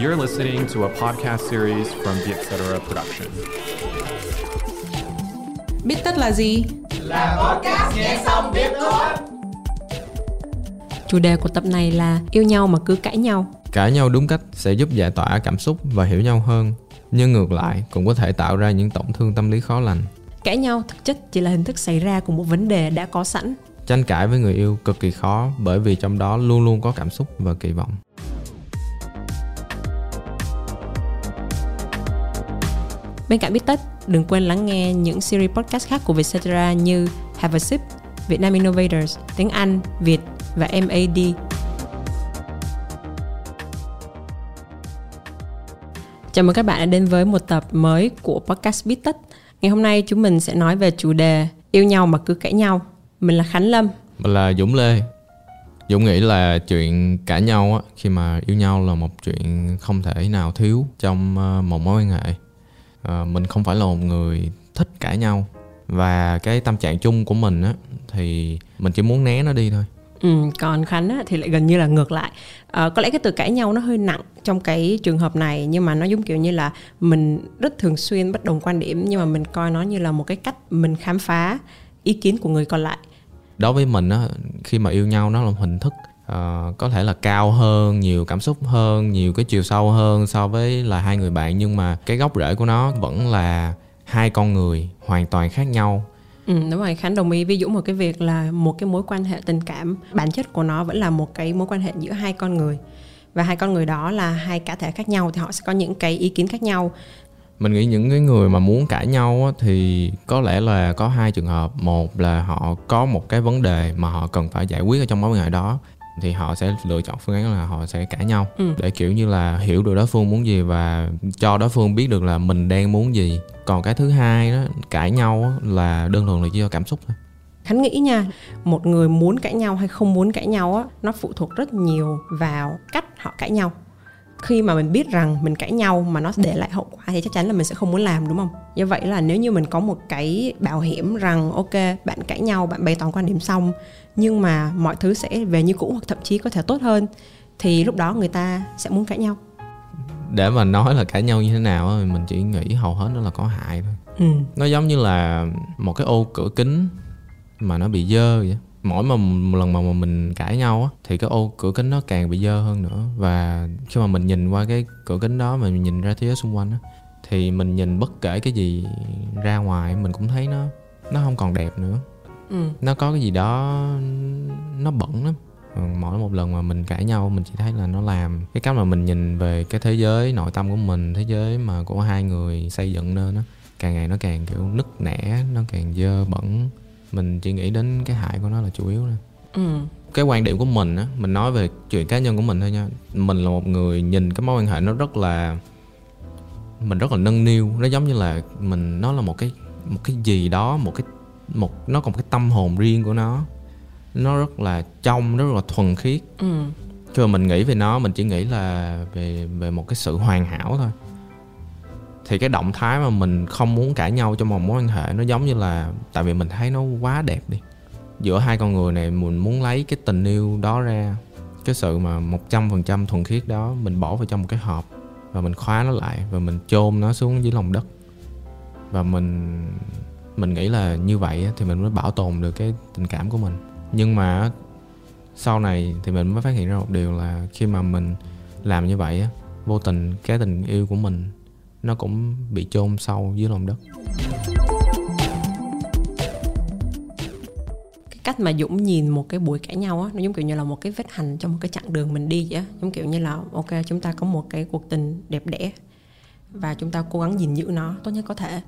You're listening to a podcast series from the Etc. Production. Biết tất là gì? Chủ đề của tập này là yêu nhau mà cứ cãi nhau. Cãi nhau đúng cách sẽ giúp giải tỏa cảm xúc và hiểu nhau hơn, nhưng ngược lại cũng có thể tạo ra những tổn thương tâm lý khó lành. Cãi nhau thực chất chỉ là hình thức xảy ra của một vấn đề đã có sẵn. Tranh cãi với người yêu cực kỳ khó bởi vì trong đó luôn luôn có cảm xúc và kỳ vọng. Bên cạnh biết đừng quên lắng nghe những series podcast khác của Vietcetera như Have a Sip, Vietnam Innovators, tiếng Anh, Việt và MAD. Chào mừng các bạn đã đến với một tập mới của podcast Biết Ngày hôm nay chúng mình sẽ nói về chủ đề yêu nhau mà cứ cãi nhau. Mình là Khánh Lâm. Mình là Dũng Lê. Dũng nghĩ là chuyện cãi nhau á, khi mà yêu nhau là một chuyện không thể nào thiếu trong ờ, một mối quan hệ. Ờ, mình không phải là một người thích cãi nhau. Và cái tâm trạng chung của mình á thì mình chỉ muốn né nó đi thôi. Ừ, còn Khánh á, thì lại gần như là ngược lại. Ờ, Có lẽ cái từ cãi nhau nó hơi nặng trong cái trường hợp này Nhưng mà nó giống kiểu như là Mình rất thường xuyên bất đồng quan điểm Nhưng mà mình coi nó như là một cái cách mình khám phá ý kiến của người còn lại. Đối với mình á khi mà yêu nhau nó là một hình thức ờ, có thể là cao hơn nhiều cảm xúc hơn nhiều cái chiều sâu hơn so với là hai người bạn nhưng mà cái gốc rễ của nó vẫn là hai con người hoàn toàn khác nhau. Ừ, đúng rồi Khánh đồng ý. Ví dụ một cái việc là một cái mối quan hệ tình cảm bản chất của nó vẫn là một cái mối quan hệ giữa hai con người. Và hai con người đó là hai cá thể khác nhau thì họ sẽ có những cái ý kiến khác nhau. Mình nghĩ những cái người mà muốn cãi nhau á, thì có lẽ là có hai trường hợp. Một là họ có một cái vấn đề mà họ cần phải giải quyết ở trong mối quan hệ đó thì họ sẽ lựa chọn phương án là họ sẽ cãi nhau Ừ. để kiểu như là hiểu được đối phương muốn gì và cho đối phương biết được là mình đang muốn gì còn cái thứ hai đó cãi nhau là đơn thuần là do cảm xúc thôi Khánh nghĩ nha, một người muốn cãi nhau hay không muốn cãi nhau á, nó phụ thuộc rất nhiều vào cách họ cãi nhau. Khi mà mình biết rằng mình cãi nhau mà nó để lại hậu quả thì chắc chắn là mình sẽ không muốn làm đúng không? Do vậy là nếu như mình có một cái bảo hiểm rằng ok, bạn cãi nhau, bạn bày tỏ quan điểm xong nhưng mà mọi thứ sẽ về như cũ hoặc thậm chí có thể tốt hơn thì lúc đó người ta sẽ muốn cãi nhau. để mà nói là cãi nhau như thế nào thì mình chỉ nghĩ hầu hết nó là có hại thôi Ừ. nó giống như là một cái ô cửa kính mà nó bị dơ vậy mỗi mà một lần mà mà mình cãi nhau á thì cái ô cửa kính nó càng bị dơ hơn nữa. Và khi mà mình nhìn qua cái cửa kính đó mà mình nhìn ra thế giới xung quanh á thì mình nhìn bất kể cái gì ra ngoài mình cũng thấy nó nó không còn đẹp nữa. Ừ. nó có cái gì đó nó bẩn lắm. Ừ, mỗi một lần mà mình cãi nhau mình chỉ thấy là nó làm cái cách mà mình nhìn về cái thế giới nội tâm của mình thế giới mà của hai người xây dựng nên nó càng ngày nó càng kiểu nứt nẻ nó càng dơ bẩn mình chỉ nghĩ đến cái hại của nó là chủ yếu thôi. Ừ. cái quan điểm của mình á mình nói về chuyện cá nhân của mình thôi nha. Mình là một người nhìn cái mối quan hệ nó rất là mình rất là nâng niu. Nó giống như là mình nó là một cái một cái gì đó một cái một nó còn một cái tâm hồn riêng của nó. Nó rất là trong rất là thuần khiết. Ừ. khi mà mình nghĩ về nó mình chỉ nghĩ là về về một cái sự hoàn hảo thôi thì cái động thái mà mình không muốn cãi nhau trong một mối quan hệ nó giống như là, tại vì mình thấy nó quá đẹp đi. Giữa hai con người này mình muốn lấy cái tình yêu đó ra, cái sự mà một trăm phần trăm thuần khiết đó mình bỏ vào trong một cái hộp và mình khóa nó lại và mình chôn nó xuống dưới lòng đất. Và mình mình nghĩ là như vậy thì mình mới bảo tồn được cái tình cảm của mình. Nhưng mà sau này thì mình mới phát hiện ra một điều là khi mà mình làm như vậy vô tình cái tình yêu của mình nó cũng bị chôn sâu dưới lòng đất. Cái cách mà Dũng nhìn một cái buổi cãi nhau á, nó giống kiểu như là một cái vết hành trong một cái chặng đường mình đi vậy á. Giống kiểu như là, ok, chúng ta có một cái cuộc tình đẹp đẽ và chúng ta cố gắng gìn giữ nó tốt nhất có thể.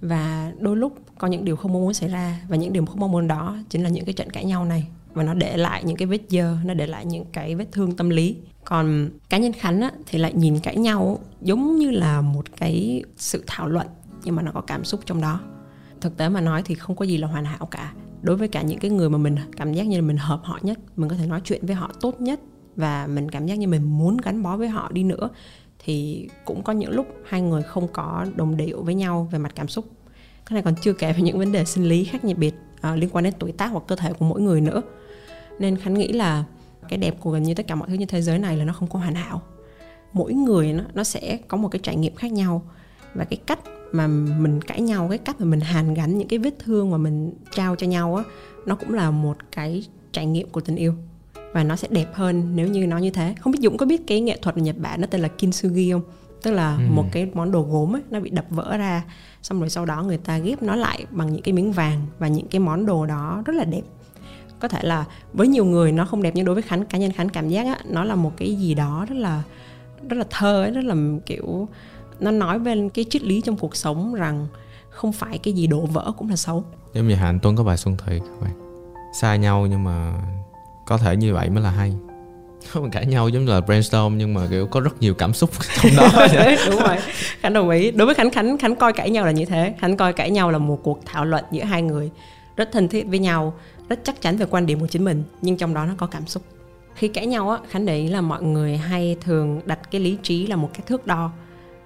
Và đôi lúc có những điều không mong muốn xảy ra và những điều không mong muốn đó chính là những cái trận cãi nhau này và nó để lại những cái vết dơ nó để lại những cái vết thương tâm lý. Còn cá nhân khánh á, thì lại nhìn cãi nhau giống như là một cái sự thảo luận nhưng mà nó có cảm xúc trong đó. Thực tế mà nói thì không có gì là hoàn hảo cả. Đối với cả những cái người mà mình cảm giác như là mình hợp họ nhất mình có thể nói chuyện với họ tốt nhất và mình cảm giác như mình muốn gắn bó với họ đi nữa thì cũng có những lúc hai người không có đồng điệu với nhau về mặt cảm xúc. Cái này còn chưa kể về những vấn đề sinh lý khác biệt à, liên quan đến tuổi tác hoặc cơ thể của mỗi người nữa. Nên khánh nghĩ là cái đẹp của gần như tất cả mọi thứ trên thế giới này là nó không có hoàn hảo. Mỗi người nó nó sẽ có một cái trải nghiệm khác nhau. Và cái cách mà mình cãi nhau cái cách mà mình hàn gắn những cái vết thương mà mình trao cho nhau á nó cũng là một cái trải nghiệm của tình yêu. Và nó sẽ đẹp hơn nếu như nó như thế. Không biết dũng có biết cái nghệ thuật ở nhật bản nó tên là kintsugi không? Tức là ừ. một cái món đồ gốm ấy, nó bị đập vỡ ra. Xong rồi sau đó người ta ghép nó lại bằng những cái miếng vàng và những cái món đồ đó rất là đẹp. Có thể là với nhiều người nó không đẹp nhưng đối với khánh cá nhân khánh cảm giác á, nó là một cái gì đó rất là rất là thơ ấy, rất là kiểu nó nói về cái triết lý trong cuộc sống rằng không phải cái gì đổ vỡ cũng là xấu. Giống như Hạnh Tuấn có bài Xuân Thị các bạn. Xa nhau nhưng mà có thể như vậy mới là hay không, cãi nhau giống như là brainstorm, nhưng mà, kiểu, có rất nhiều cảm xúc trong đó. Đúng rồi. Khánh đồng ý. Đối với khánh khánh khánh coi cãi nhau là như thế. Khánh coi cãi nhau là một cuộc thảo luận giữa hai người rất thân thiết với nhau, rất chắc chắn về quan điểm của chính mình, nhưng trong đó nó có cảm xúc. Khi cãi nhau á, khánh để ý là mọi người hay thường đặt cái lý trí là một cái thước đo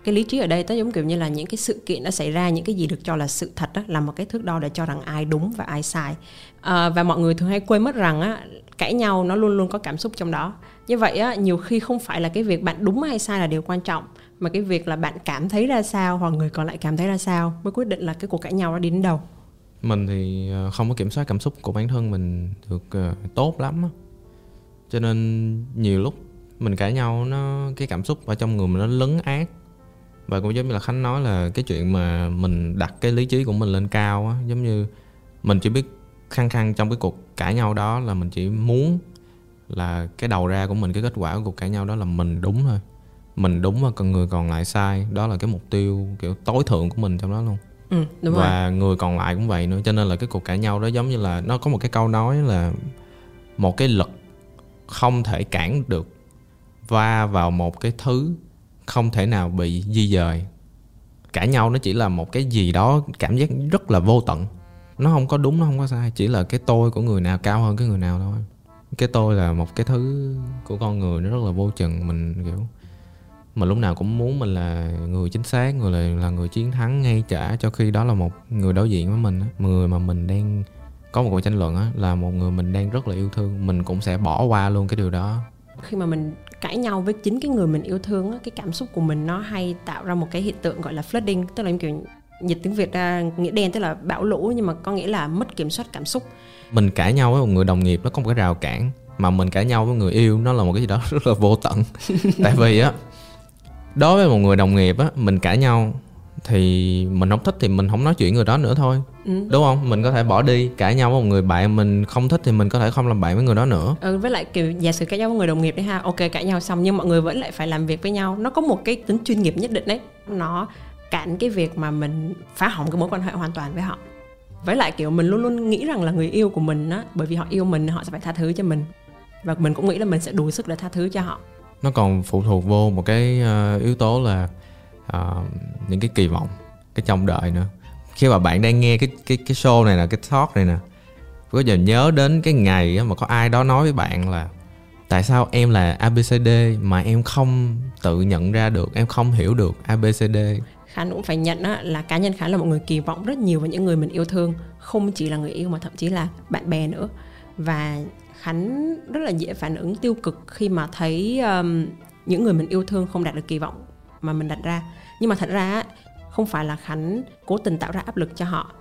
cái lý trí ở đây nó giống kiểu như là những cái sự kiện đã xảy ra những cái gì được cho là sự thật đó, là một cái thước đo để cho rằng ai đúng và ai sai. À, và mọi người thường hay quên mất rằng á cãi nhau nó luôn luôn có cảm xúc trong đó. Như vậy á nhiều khi không phải là cái việc bạn đúng hay sai là điều quan trọng mà cái việc là bạn cảm thấy ra sao hoặc người còn lại cảm thấy ra sao mới quyết định là cái cuộc cãi nhau đó đi đến đâu. Mình thì ờ, không có kiểm soát cảm xúc của bản thân mình được uh, tốt lắm á. Cho nên nhiều lúc mình cãi nhau nó cái cảm xúc ở trong người mình nó lấn át và cũng giống như là khánh nói là cái chuyện mà mình đặt cái lý trí của mình lên cao á giống như mình chỉ biết khăng khăng trong cái cuộc cãi nhau đó là mình chỉ muốn là cái đầu ra của mình cái kết quả của cuộc cãi nhau đó là mình đúng thôi. Mình đúng và còn người còn lại sai. Đó là cái mục tiêu kiểu tối thượng của mình trong đó luôn. Ừ, đúng và rồi. người còn lại cũng vậy nữa. Cho nên là cái cuộc cãi nhau đó giống như là nó có một cái câu nói là một cái lực không thể cản được va vào một cái thứ không thể nào bị di dời. Cãi nhau nó chỉ là một cái gì đó, cảm giác rất là vô tận. Nó không có đúng, nó không có sai, chỉ là cái tôi của người nào cao hơn cái người nào thôi. Cái tôi là một cái thứ của con người nó rất là vô chừng, mình kiểu, mà lúc nào cũng muốn mình là người chính xác, người là là người chiến thắng, ngay trả cho khi đó là một người đối diện với mình người mà mình đang có một cuộc tranh luận á, là một người mình đang rất là yêu thương, mình cũng sẽ bỏ qua luôn cái điều đó. Khi mà mình cãi nhau với chính cái người mình yêu thương á cái cảm xúc của mình nó hay tạo ra một cái hiện tượng gọi là flooding tức là kiểu dịch tiếng việt ra nghĩa đen tức là bão lũ nhưng mà có nghĩa là mất kiểm soát cảm xúc. Mình cãi nhau với một người đồng nghiệp nó có một cái rào cản mà mình cãi nhau với người yêu nó là một cái gì đó rất là vô tận. Tại vì á đối với một người đồng nghiệp á mình cãi nhau thì mình không thích thì mình không nói chuyện người đó nữa thôi. Ừ. đúng không? Mình có thể bỏ đi cãi nhau với một người bạn mình không thích thì mình có thể không làm bạn với người đó nữa. Ừ với lại kiểu giả sử cãi nhau với người đồng nghiệp đấy ha ok cãi nhau xong nhưng mọi người vẫn lại phải làm việc với nhau. Nó có một cái tính chuyên nghiệp nhất định đấy. Nó cản cái việc mà mình phá hỏng cái mối quan hệ hoàn toàn với họ. Với lại kiểu mình luôn luôn nghĩ rằng là người yêu của mình á bởi vì họ yêu mình họ sẽ phải tha thứ cho mình. Và mình cũng nghĩ là mình sẽ đủ sức để tha thứ cho họ. Nó còn phụ thuộc vô một cái uh, yếu tố là uh, những cái kỳ vọng cái trông đợi nữa. Khi mà bạn đang nghe cái cái cái show này là cái talk này nè có giờ nhớ đến cái ngày mà có ai đó nói với bạn là tại sao em là abcd mà em không tự nhận ra được em không hiểu được abcd khánh cũng phải nhận á, là cá nhân khánh là một người kỳ vọng rất nhiều vào những người mình yêu thương không chỉ là người yêu mà thậm chí là bạn bè nữa. Và khánh rất là dễ phản ứng tiêu cực khi mà thấy um, những người mình yêu thương không đạt được kỳ vọng mà mình đặt ra nhưng mà thật ra không phải là khánh cố tình tạo ra áp lực cho họ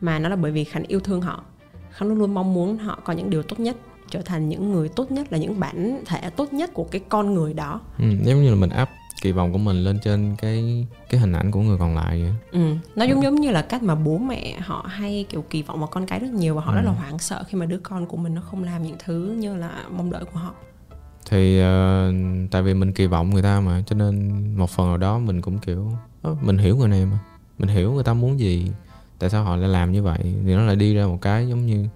mà nó là bởi vì khánh yêu thương họ. Khánh luôn luôn mong muốn họ có những điều tốt nhất trở thành những người tốt nhất là những bản thể tốt nhất của cái con người đó. Ừ, giống như là mình áp kỳ vọng của mình lên trên cái cái hình ảnh của người còn lại vậy ừ nó giống giống như là cách mà bố mẹ họ hay kiểu kỳ vọng vào con cái rất nhiều và họ ừ. rất là hoảng sợ khi mà đứa con của mình nó không làm những thứ như là mong đợi của họ thì uh, tại vì mình kỳ vọng người ta mà cho nên một phần nào đó mình cũng kiểu uh, mình hiểu người này mà mình hiểu người ta muốn gì tại sao họ lại làm như vậy? Thì nó lại đi ra một cái giống như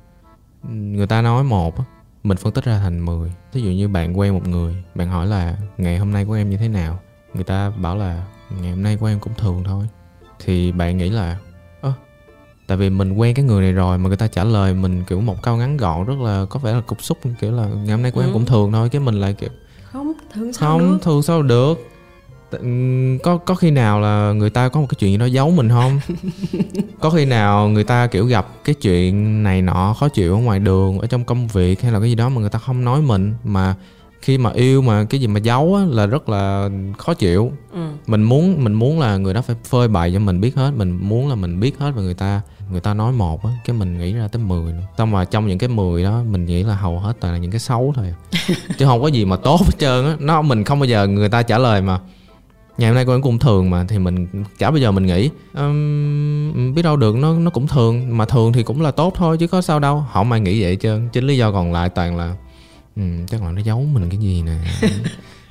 người ta nói một mình phân tích ra thành 10 ví dụ như bạn quen một người bạn hỏi là ngày hôm nay của em như thế nào? Người ta bảo là ngày hôm nay của em cũng thường thôi. Thì bạn nghĩ là tại vì mình quen cái người này rồi mà người ta trả lời mình kiểu một câu ngắn gọn rất là có vẻ là cục xúc kiểu là ngày hôm nay của ừ. em cũng thường thôi cái mình lại kiểu không thường sao không được? thường sao được có có khi nào là người ta có một cái chuyện gì đó giấu mình không có khi nào người ta kiểu gặp cái chuyện này nọ khó chịu ở ngoài đường ở trong công việc hay là cái gì đó mà người ta không nói mình mà khi mà yêu mà cái gì mà giấu á, là rất là khó chịu. Ừ. mình muốn mình muốn là người đó phải phơi bày cho mình biết hết. Mình muốn là mình biết hết về người ta người ta nói một á cái mình nghĩ ra tới 10 luôn. Xong mà trong những cái 10 đó mình nghĩ là hầu hết toàn là những cái xấu thôi. Chứ không có gì mà tốt hết trơn á. Nó mình không bao giờ người ta trả lời mà. Ngày hôm nay cô cũng thường mà thì mình chả bao giờ mình nghĩ. Um, biết đâu được nó nó cũng thường. Mà thường thì cũng là tốt thôi chứ có sao đâu. Họ không ai nghĩ vậy trơn. Chính lý do còn lại toàn là um, chắc là nó giấu mình cái gì nè.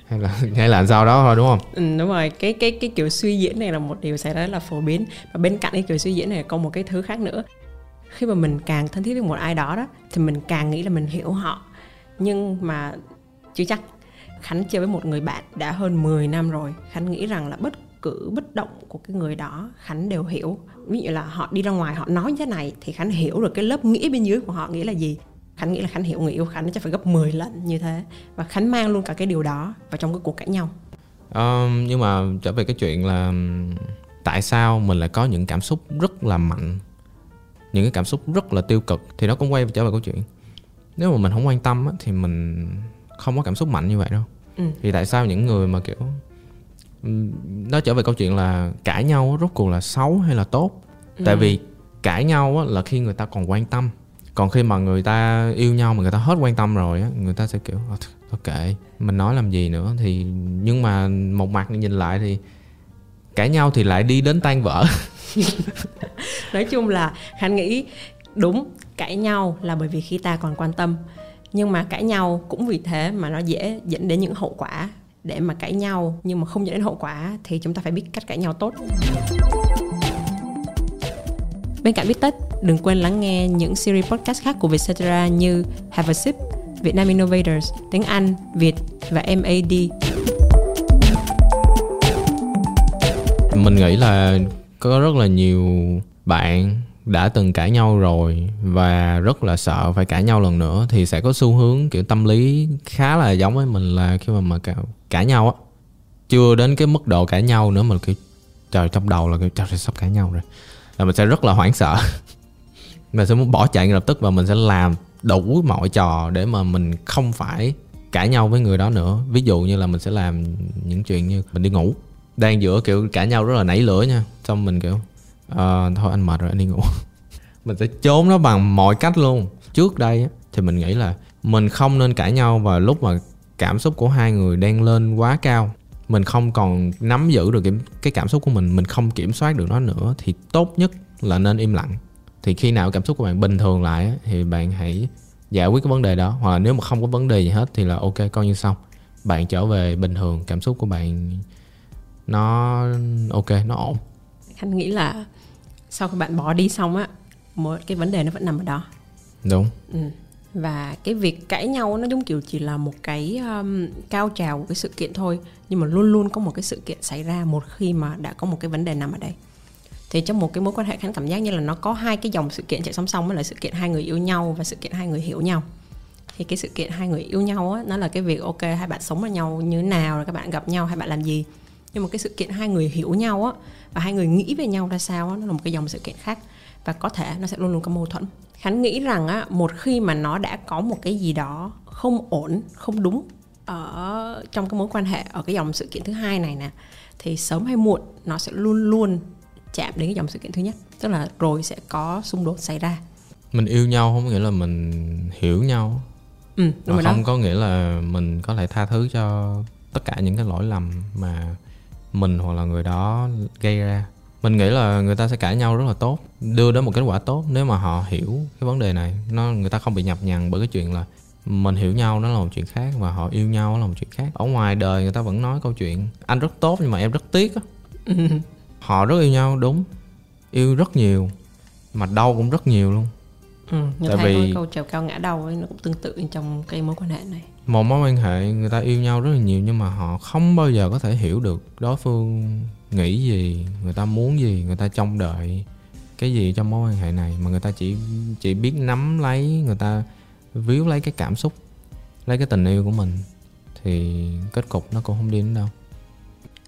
Hay là hay là sao đó thôi đúng không? Ừ, đúng rồi. Cái cái cái kiểu suy diễn này là một điều xảy ra rất là phổ biến. Và bên cạnh cái kiểu suy diễn này có một cái thứ khác nữa. Khi mà mình càng thân thiết với một ai đó đó thì mình càng nghĩ là mình hiểu họ. Nhưng mà chưa chắc. Khánh chơi với một người bạn đã hơn 10 năm rồi. Khánh nghĩ rằng là bất cứ bất động của cái người đó Khánh đều hiểu. Ví dụ là họ đi ra ngoài họ nói như thế này thì Khánh hiểu được cái lớp nghĩ bên dưới của họ nghĩ là gì Khánh nghĩ là Khánh hiểu người yêu Khánh chắc phải gấp 10 lần như thế. Và Khánh mang luôn cả cái điều đó vào trong cái cuộc cãi nhau. Um, nhưng mà trở về cái chuyện là tại sao mình lại có những cảm xúc rất là mạnh những cái cảm xúc rất là tiêu cực thì nó cũng quay trở về câu chuyện. Nếu mà mình không quan tâm á, thì mình không có cảm xúc mạnh như vậy đâu. Ừ. thì tại sao những người mà kiểu nó trở về câu chuyện là cãi nhau rốt cuộc là xấu hay là tốt? Tại vì cãi nhau á, là khi người ta còn quan tâm còn khi mà người ta yêu nhau mà người ta hết quan tâm rồi á, người ta sẽ kiểu ờ, thôi kệ, mình nói làm gì nữa? Thì, nhưng mà một mặt nhìn lại thì cãi nhau thì lại đi đến tan vỡ. Nói chung là khánh nghĩ đúng, cãi nhau là bởi vì khi ta còn quan tâm. Nhưng mà cãi nhau cũng vì thế mà nó dễ dẫn đến những hậu quả. Để mà cãi nhau nhưng mà không dẫn đến hậu quả thì chúng ta phải biết cách cãi nhau tốt bên cạnh biết tết đừng quên lắng nghe những series podcast khác của Vietcetera như Have a Sip, Vietnam Innovators, tiếng Anh, Việt và MAD. mình nghĩ là có rất là nhiều bạn đã từng cãi nhau rồi và rất là sợ phải cãi nhau lần nữa thì sẽ có xu hướng kiểu tâm lý khá là giống với mình là khi mà mà cãi, cãi nhau á chưa đến cái mức độ cãi nhau nữa mà kiểu trời trong đầu là kiểu trời sắp cãi nhau rồi là mình sẽ rất là hoảng sợ. Mình sẽ muốn bỏ chạy ngay lập tức và mình sẽ làm đủ mọi trò để mà mình không phải cãi nhau với người đó nữa. Ví dụ như là mình sẽ làm những chuyện như mình đi ngủ. Đang giữa kiểu cãi nhau rất là nảy lửa nha. Xong mình kiểu à, thôi anh mệt rồi anh đi ngủ. Mình sẽ trốn nó bằng mọi cách luôn. Trước đây á, thì mình nghĩ là mình không nên cãi nhau vào lúc mà cảm xúc của hai người đang lên quá cao mình không còn nắm giữ được cái, cái cảm xúc của mình mình không kiểm soát được nó nữa thì tốt nhất là nên im lặng thì khi nào cảm xúc của bạn bình thường lại thì bạn hãy giải quyết cái vấn đề đó hoặc là nếu mà không có vấn đề gì hết thì là ok coi như xong bạn trở về bình thường cảm xúc của bạn nó ok nó ổn Khánh nghĩ là sau khi bạn bỏ đi xong á, một cái vấn đề nó vẫn nằm ở đó. đúng Ừ. Và cái việc cãi nhau nó giống kiểu chỉ là một cái um, cao trào của cái sự kiện thôi. Nhưng mà luôn luôn có một cái sự kiện xảy ra một khi mà đã có một cái vấn đề nằm ở đây. Thì trong một cái mối quan hệ khán cảm giác như là nó có hai cái dòng sự kiện chạy song song Đó là sự kiện hai người yêu nhau và sự kiện hai người hiểu nhau. Thì cái sự kiện hai người yêu nhau á nó là cái việc ok hai bạn sống với nhau như thế nào rồi các bạn gặp nhau hai bạn làm gì. Nhưng mà cái sự kiện hai người hiểu nhau á và hai người nghĩ về nhau ra sao á nó là một cái dòng sự kiện khác và có thể nó sẽ luôn luôn có mâu thuẫn. Khánh nghĩ rằng á một khi mà nó đã có một cái gì đó không ổn không đúng ở trong cái mối quan hệ ở cái dòng sự kiện thứ hai này nè thì sớm hay muộn nó sẽ luôn luôn chạm đến cái dòng sự kiện thứ nhất. Tức là rồi sẽ có xung đột xảy ra. Mình yêu nhau không có nghĩa là mình hiểu nhau. Ừ đúng và rồi đó. không có nghĩa là mình có thể tha thứ cho tất cả những cái lỗi lầm mà mình hoặc là người đó gây ra mình nghĩ là người ta sẽ cãi nhau rất là tốt đưa đến một kết quả tốt. Nếu mà họ hiểu cái vấn đề này nó người ta không bị nhập nhằn bởi cái chuyện là mình hiểu nhau nó là một chuyện khác và họ yêu nhau là một chuyện khác. Ở ngoài đời người ta vẫn nói câu chuyện anh rất tốt nhưng mà em rất tiếc á. Họ rất yêu nhau đúng. Yêu rất nhiều mà đau cũng rất nhiều luôn. Ừ, như Tại vì- câu trèo cao ngã đầu ấy nó cũng tương tự trong cái mối quan hệ này. Một mối quan hệ người ta yêu nhau rất là nhiều nhưng mà họ không bao giờ có thể hiểu được đối phương nghĩ gì người ta muốn gì người ta trông đợi cái gì trong mối quan hệ này mà người ta chỉ chỉ biết nắm lấy người ta víu lấy cái cảm xúc lấy cái tình yêu của mình thì kết cục nó cũng không đi đến đâu.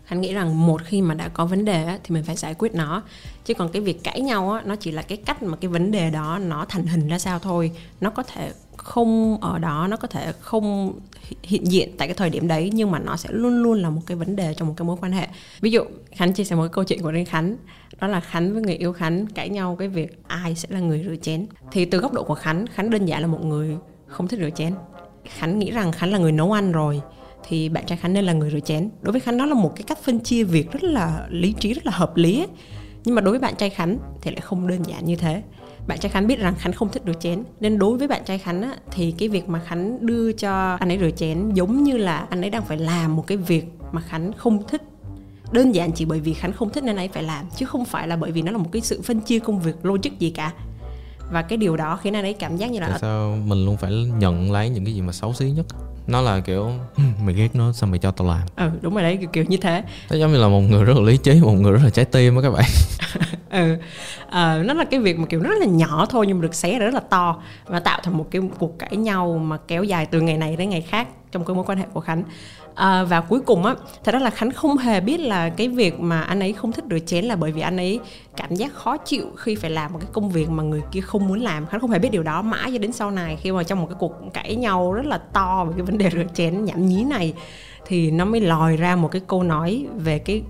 Anh nghĩ rằng một khi mà đã có vấn đề á, thì mình phải giải quyết nó. Chứ còn cái việc cãi nhau á, nó chỉ là cái cách mà cái vấn đề đó nó thành hình ra sao thôi. Nó có thể không ở đó, nó có thể không hiện diện tại cái thời điểm đấy, nhưng mà nó sẽ luôn luôn là một cái vấn đề trong một cái mối quan hệ. Ví dụ, khánh chia sẻ một cái câu chuyện của riêng khánh. Đó là khánh với người yêu khánh cãi nhau cái việc ai sẽ là người rửa chén. Thì từ góc độ của khánh khánh đơn giản là một người không thích rửa chén. Khánh nghĩ rằng khánh là người nấu ăn rồi, thì bạn trai khánh nên là người rửa chén. Đối với khánh nó là một cái cách phân chia việc rất là lý trí, rất là hợp lý ấy. nhưng mà đối với bạn trai khánh thì lại không đơn giản như thế bạn trai khánh biết rằng khánh không thích rửa chén. Nên đối với bạn trai khánh á, thì cái việc mà khánh đưa cho anh ấy rửa chén giống như là anh ấy đang phải làm một cái việc mà khánh không thích. Đơn giản chỉ bởi vì khánh không thích nên anh ấy phải làm chứ không phải là bởi vì nó là một cái sự phân chia công việc logic gì cả. Và cái điều đó khiến anh ấy cảm giác như là tại sao mình luôn phải nhận lấy những cái gì mà xấu xí nhất nó là kiểu mày ghét nó sao mày cho tao làm? Ừ đúng rồi đấy kiểu, kiểu như thế. Nó giống như là một người rất là lý trí một người rất là trái tim á các bạn. Ừ à, nó là cái việc mà kiểu rất là nhỏ thôi nhưng mà được xé rất là to và tạo thành một cái cuộc cãi nhau mà kéo dài từ ngày này đến ngày khác trong cái mối quan hệ của khánh. À, và cuối cùng á thật ra là khánh không hề biết là cái việc mà anh ấy không thích rửa chén là bởi vì anh ấy cảm giác khó chịu khi phải làm một cái công việc mà người kia không muốn làm. Khánh không hề biết điều đó. Mãi cho đến sau này khi mà trong một cái cuộc cãi nhau rất là to về cái vấn đề rửa chén nhảm nhí này thì nó mới lòi ra một cái câu nói về cái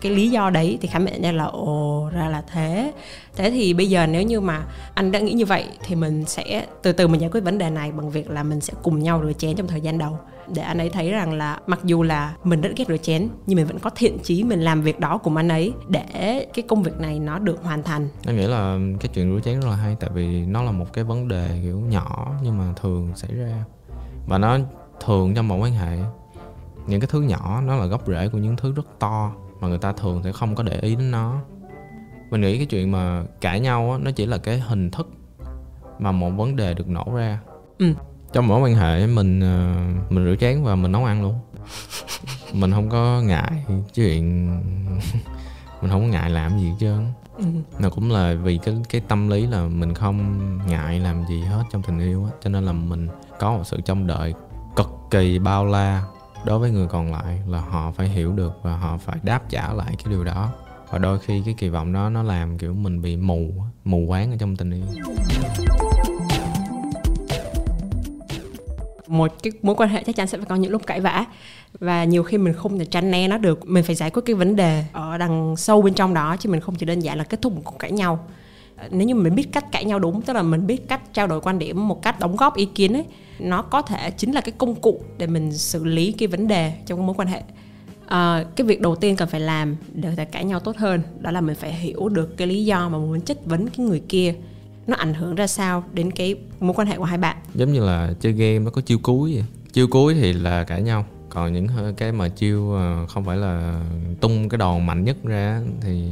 cái lý do đấy thì khám nhận ra là, ồ, ra là thế. Thế thì bây giờ nếu như mà anh đã nghĩ như vậy thì mình sẽ từ từ mình giải quyết vấn đề này bằng việc là mình sẽ cùng nhau rửa chén trong thời gian đầu. Để anh ấy thấy rằng là mặc dù là mình rất ghét rửa chén, nhưng mình vẫn có thiện chí mình làm việc đó cùng anh ấy để cái công việc này nó được hoàn thành. Em nghĩ là cái chuyện rửa chén rất là hay, tại vì nó là một cái vấn đề kiểu nhỏ nhưng mà thường xảy ra. Và nó thường trong một quan hệ, những cái thứ nhỏ nó là gốc rễ của những thứ rất to mà người ta thường sẽ không có để ý đến nó. Mình nghĩ cái chuyện mà cãi nhau á, nó chỉ là cái hình thức mà một vấn đề được nổ ra. Ừ. trong mỗi quan hệ mình ờ, mình rửa chén và mình nấu ăn luôn. Mình không có ngại chuyện mình không có ngại làm gì hết trơn. Ừ. nó cũng là vì cái cái tâm lý là mình không ngại làm gì hết trong tình yêu á cho nên là mình có một sự trông đợi cực kỳ bao la đối với người còn lại là họ phải hiểu được và họ phải đáp trả lại cái điều đó. Và đôi khi cái kỳ vọng đó nó làm, kiểu, mình bị mù mù quáng ở trong tình yêu. Một cái mối quan hệ chắc chắn sẽ phải có những lúc cãi vã. Và nhiều khi mình không thể tránh né nó được. Mình phải giải quyết cái vấn đề ở đằng sâu bên trong đó, chứ mình không chỉ đơn giản là kết thúc một cuộc cãi nhau nếu như mình biết cách cãi nhau đúng tức là mình biết cách trao đổi quan điểm một cách đóng góp ý kiến ấy nó có thể chính là cái công cụ để mình xử lý cái vấn đề trong cái mối quan hệ. À, cái việc đầu tiên cần phải làm để có thể cãi nhau tốt hơn đó là mình phải hiểu được cái lý do mà mình muốn chất vấn cái người kia. Nó ảnh hưởng ra sao đến cái mối quan hệ của hai bạn? Giống như là chơi game nó có chiêu cuối vậy. Chiêu cuối thì là cãi nhau còn những cái mà chiêu ờ, không phải là tung cái đòn mạnh nhất ra thì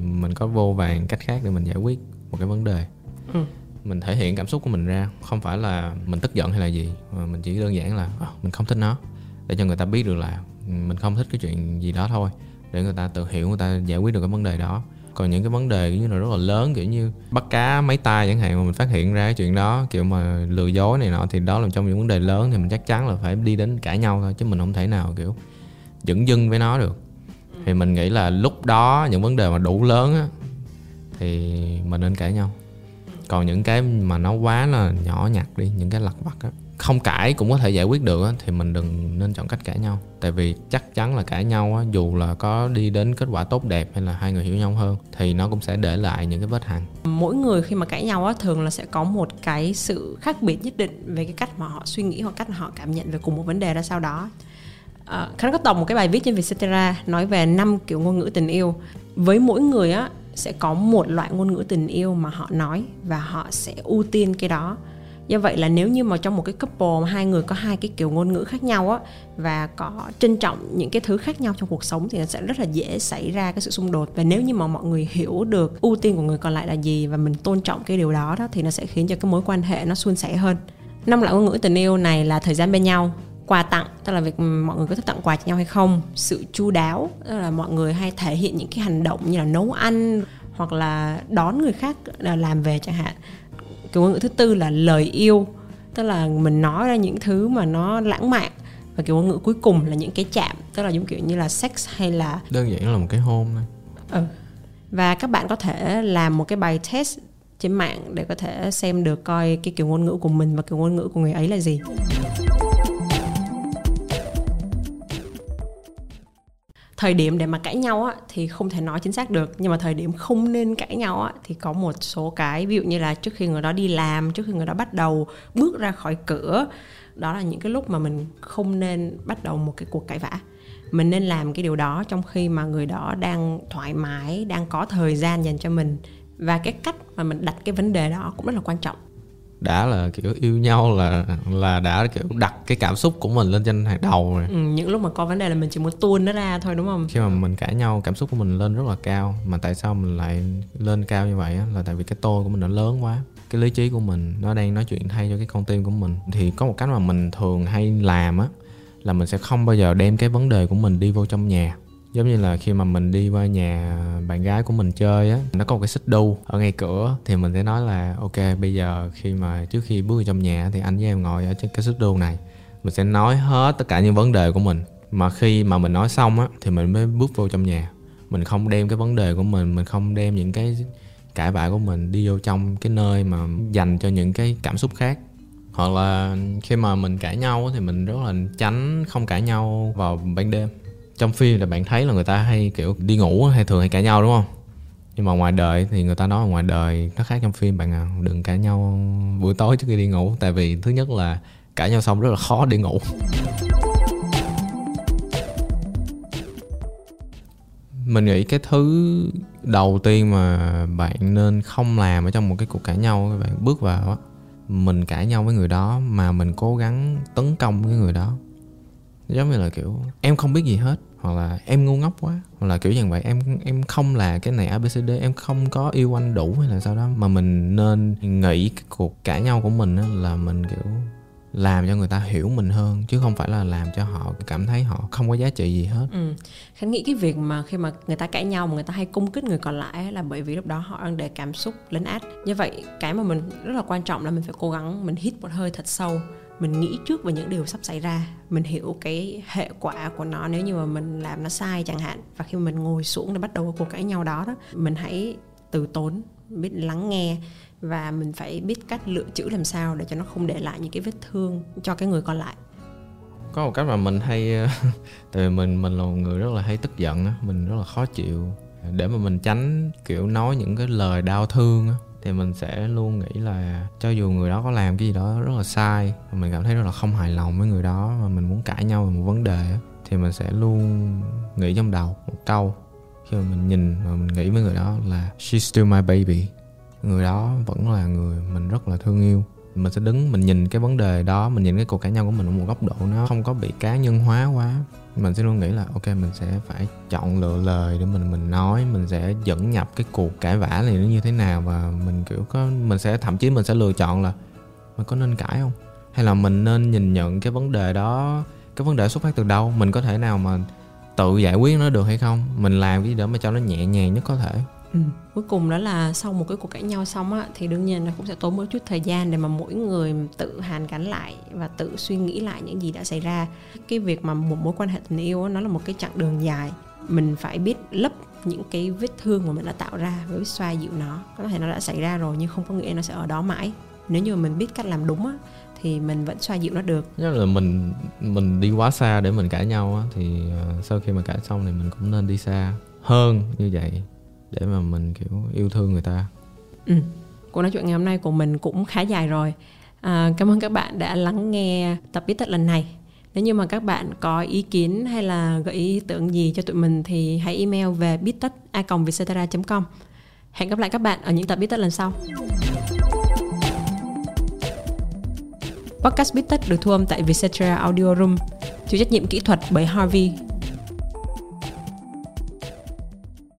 mình có vô vàng cách khác để mình giải quyết một cái vấn đề. Ừ. mình thể hiện cảm xúc của mình ra không phải là mình tức giận hay là gì mà mình chỉ đơn giản là "Ờ, mình không thích nó. Để cho người ta biết được là mình không thích cái chuyện gì đó thôi để người ta tự hiểu người ta giải quyết được cái vấn đề đó còn những cái vấn đề kiểu như là rất là lớn kiểu như bắt cá mấy tay chẳng hạn mà mình phát hiện ra cái chuyện đó kiểu mà lừa dối này nọ thì đó là trong những vấn đề lớn thì mình chắc chắn là phải đi đến cãi nhau thôi chứ mình không thể nào kiểu dửng dưng với nó được. Thì mình nghĩ là lúc đó những vấn đề mà đủ lớn á thì mình nên cãi nhau. Còn những cái mà nó quá là nhỏ nhặt đi những cái lặt vặt á không cãi cũng có thể giải quyết được thì mình đừng nên chọn cách cãi nhau. Tại vì chắc chắn là cãi nhau á, dù là có đi đến kết quả tốt đẹp hay là hai người hiểu nhau hơn, thì nó cũng sẽ để lại những cái vết hằn. Mỗi người khi mà cãi nhau á, thường là sẽ có một cái sự khác biệt nhất định về cái cách mà họ suy nghĩ hoặc cách mà họ cảm nhận về cùng một vấn đề ra sau đó. Ờ, Khánh có tổng một cái bài viết trên Vietcetera nói về năm kiểu ngôn ngữ tình yêu. Với mỗi người á, sẽ có một loại ngôn ngữ tình yêu mà họ nói và họ sẽ ưu tiên cái đó do vậy là nếu như mà trong một cái couple mà hai người có hai cái kiểu ngôn ngữ khác nhau á, và có trân trọng những cái thứ khác nhau trong cuộc sống thì nó sẽ rất là dễ xảy ra cái sự xung đột. Và nếu như mà mọi người hiểu được ưu tiên của người còn lại là gì và mình tôn trọng cái điều đó đó, thì nó sẽ khiến cho cái mối quan hệ nó suôn sẻ hơn. Năm loại ngôn ngữ tình yêu này là thời gian bên nhau, quà tặng, tức là việc mọi người có thích tặng quà cho nhau hay không, sự chu đáo, tức là mọi người hay thể hiện những cái hành động như là nấu ăn hoặc là đón người khác ờ, làm về chẳng hạn cái ngôn ngữ thứ tư là lời yêu. Tức là mình nói ra những thứ mà nó lãng mạn. Và kiểu ngôn ngữ cuối cùng là những cái chạm. Tức là giống kiểu như là sex hay là đơn giản là một cái hôn thôi. Ừ. và các bạn có thể làm một cái bài test trên mạng để có thể xem được coi cái kiểu ngôn ngữ của mình và kiểu ngôn ngữ của người ấy là gì thời điểm để mà cãi nhau á, thì không thể nói chính xác được. Nhưng mà thời điểm không nên cãi nhau á, thì có một số cái, ví dụ như là trước khi người đó đi làm, trước khi người đó bắt đầu bước ra khỏi cửa, đó là những cái lúc mà mình không nên bắt đầu một cái cuộc cãi vã. Mình nên làm cái điều đó trong khi mà người đó đang thoải mái, đang có thời gian dành cho mình. Và cái cách mà mình đặt cái vấn đề đó cũng rất là quan trọng đã là kiểu yêu nhau là là đã kiểu đặt cái cảm xúc của mình lên trên hàng đầu rồi. Ừ, những lúc mà có vấn đề là mình chỉ muốn tuôn nó ra thôi đúng không? Khi mà mình cãi nhau cảm xúc của mình lên rất là cao. Mà tại sao mình lại lên cao như vậy á? Là tại vì cái tôi của mình nó lớn quá. Cái lý trí của mình nó đang nói chuyện thay cho cái con tim của mình. Thì có một cách mà mình thường hay làm á là mình sẽ không bao giờ đem cái vấn đề của mình đi vô trong nhà giống như là khi mà mình đi qua nhà bạn gái của mình chơi á, nó có một cái xích đu ở ngay cửa, thì mình sẽ nói là, ok, bây giờ khi mà trước khi bước vào trong nhà thì anh với em ngồi ở trên cái xích đu này. Mình sẽ nói hết tất cả những vấn đề của mình. Mà khi mà mình nói xong á, thì mình mới bước vô trong nhà. Mình không đem cái vấn đề của mình mình không đem những cái cãi vã của mình đi vô trong cái nơi mà dành cho những cái cảm xúc khác. Hoặc là khi mà mình cãi nhau thì mình rất là tránh không cãi nhau vào ban đêm trong phim là bạn thấy là người ta hay, kiểu, đi ngủ hay thường hay cãi nhau, đúng không? Nhưng mà ngoài đời thì người ta nói ngoài đời nó khác trong phim, bạn à đừng cãi nhau buổi tối trước khi đi ngủ. Tại vì thứ nhất là cãi nhau xong rất là khó đi ngủ. Mình nghĩ cái thứ đầu tiên mà bạn nên không làm ở trong một cái cuộc cãi nhau, các bạn bước vào á, mình cãi nhau với người đó mà mình cố gắng tấn công với người đó. Giống như là kiểu, em không biết gì hết hoặc là em ngu ngốc quá, hoặc là kiểu như vậy. Em em không là cái này abcd em không có yêu anh đủ hay là sao đó. Mà mình nên nghĩ cái cuộc cãi nhau của mình là mình, kiểu làm cho người ta hiểu mình hơn, chứ không phải là làm cho họ cảm thấy họ không có giá trị gì hết. Ừ. khánh nghĩ cái việc mà khi mà người ta cãi nhau mà người ta hay cung kích người còn lại là bởi vì lúc đó họ đang để cảm xúc lấn át. Như vậy, cái mà mình rất là quan trọng là mình phải cố gắng mình hít một hơi thật sâu. Mình nghĩ trước về những điều sắp xảy ra. Mình hiểu cái hệ quả của nó nếu như mà mình làm nó sai chẳng hạn. Và khi mà mình ngồi xuống để bắt đầu cuộc cãi nhau đó đó, mình hãy từ tốn, biết lắng nghe và mình phải biết cách lựa chữ làm sao để cho nó không để lại những cái vết thương cho cái người còn lại. Có một cách mà mình hay ờ, tại vì mình mình là một người rất là hay tức giận á, mình rất là khó chịu. Để mà mình tránh, kiểu, nói những cái lời đau thương á, thì mình sẽ luôn nghĩ là cho dù người đó có làm cái gì đó rất là sai mình cảm thấy rất là không hài lòng với người đó, mà mình muốn cãi nhau về một vấn đề thì mình sẽ luôn nghĩ trong đầu một câu. Khi mà mình nhìn và mình nghĩ với người đó là, she's still my baby người đó vẫn là người mình rất là thương yêu. Mình sẽ đứng, mình nhìn cái vấn đề đó, mình nhìn cái cuộc cãi nhau của mình ở một góc độ nó không có bị cá nhân hóa quá. Mình sẽ luôn nghĩ là, ok, mình sẽ phải chọn lựa lời để mình mình nói, mình sẽ dẫn nhập cái cuộc cãi vã này nó như thế nào và mình, kiểu, có, mình sẽ, thậm chí mình sẽ lựa chọn là mình có nên cãi không? Hay là mình nên nhìn nhận cái vấn đề đó, cái vấn đề xuất phát từ đâu? Mình có thể nào mà tự giải quyết nó được hay không? Mình làm cái gì đó mà cho nó nhẹ nhàng nhất có thể. Ừ. cuối cùng đó là sau một cái cuộc cãi nhau xong á thì đương nhiên là cũng sẽ tốn một chút thời gian để mà mỗi người tự hàn gắn lại và tự suy nghĩ lại những gì đã xảy ra. Cái việc mà một mối quan hệ tình yêu á, nó là một cái chặng đường dài. Mình phải biết lấp những cái vết thương mà mình đã tạo ra với xoa dịu nó. Có thể nó đã xảy ra rồi nhưng không có nghĩa nó sẽ ở đó mãi. Nếu như mình biết cách làm đúng á thì mình vẫn xoa dịu nó được. Nhất là mình mình đi quá xa để mình cãi nhau á thì uh, sau khi mà cãi xong thì mình cũng nên đi xa hơn như vậy để mà mình kiểu yêu thương người ta. Ừ. cuộc nói chuyện ngày hôm nay của mình cũng khá dài rồi. À, cảm ơn các bạn đã lắng nghe tập biết tất lần này. Nếu như mà các bạn có ý kiến hay là gợi ý tưởng gì cho tụi mình thì hãy email về biết tất a com. Hẹn gặp lại các bạn ở những tập biết tất lần sau. Podcast Bít Tất được thu âm tại Vietcetera Audio Room, chịu trách nhiệm kỹ thuật bởi Harvey.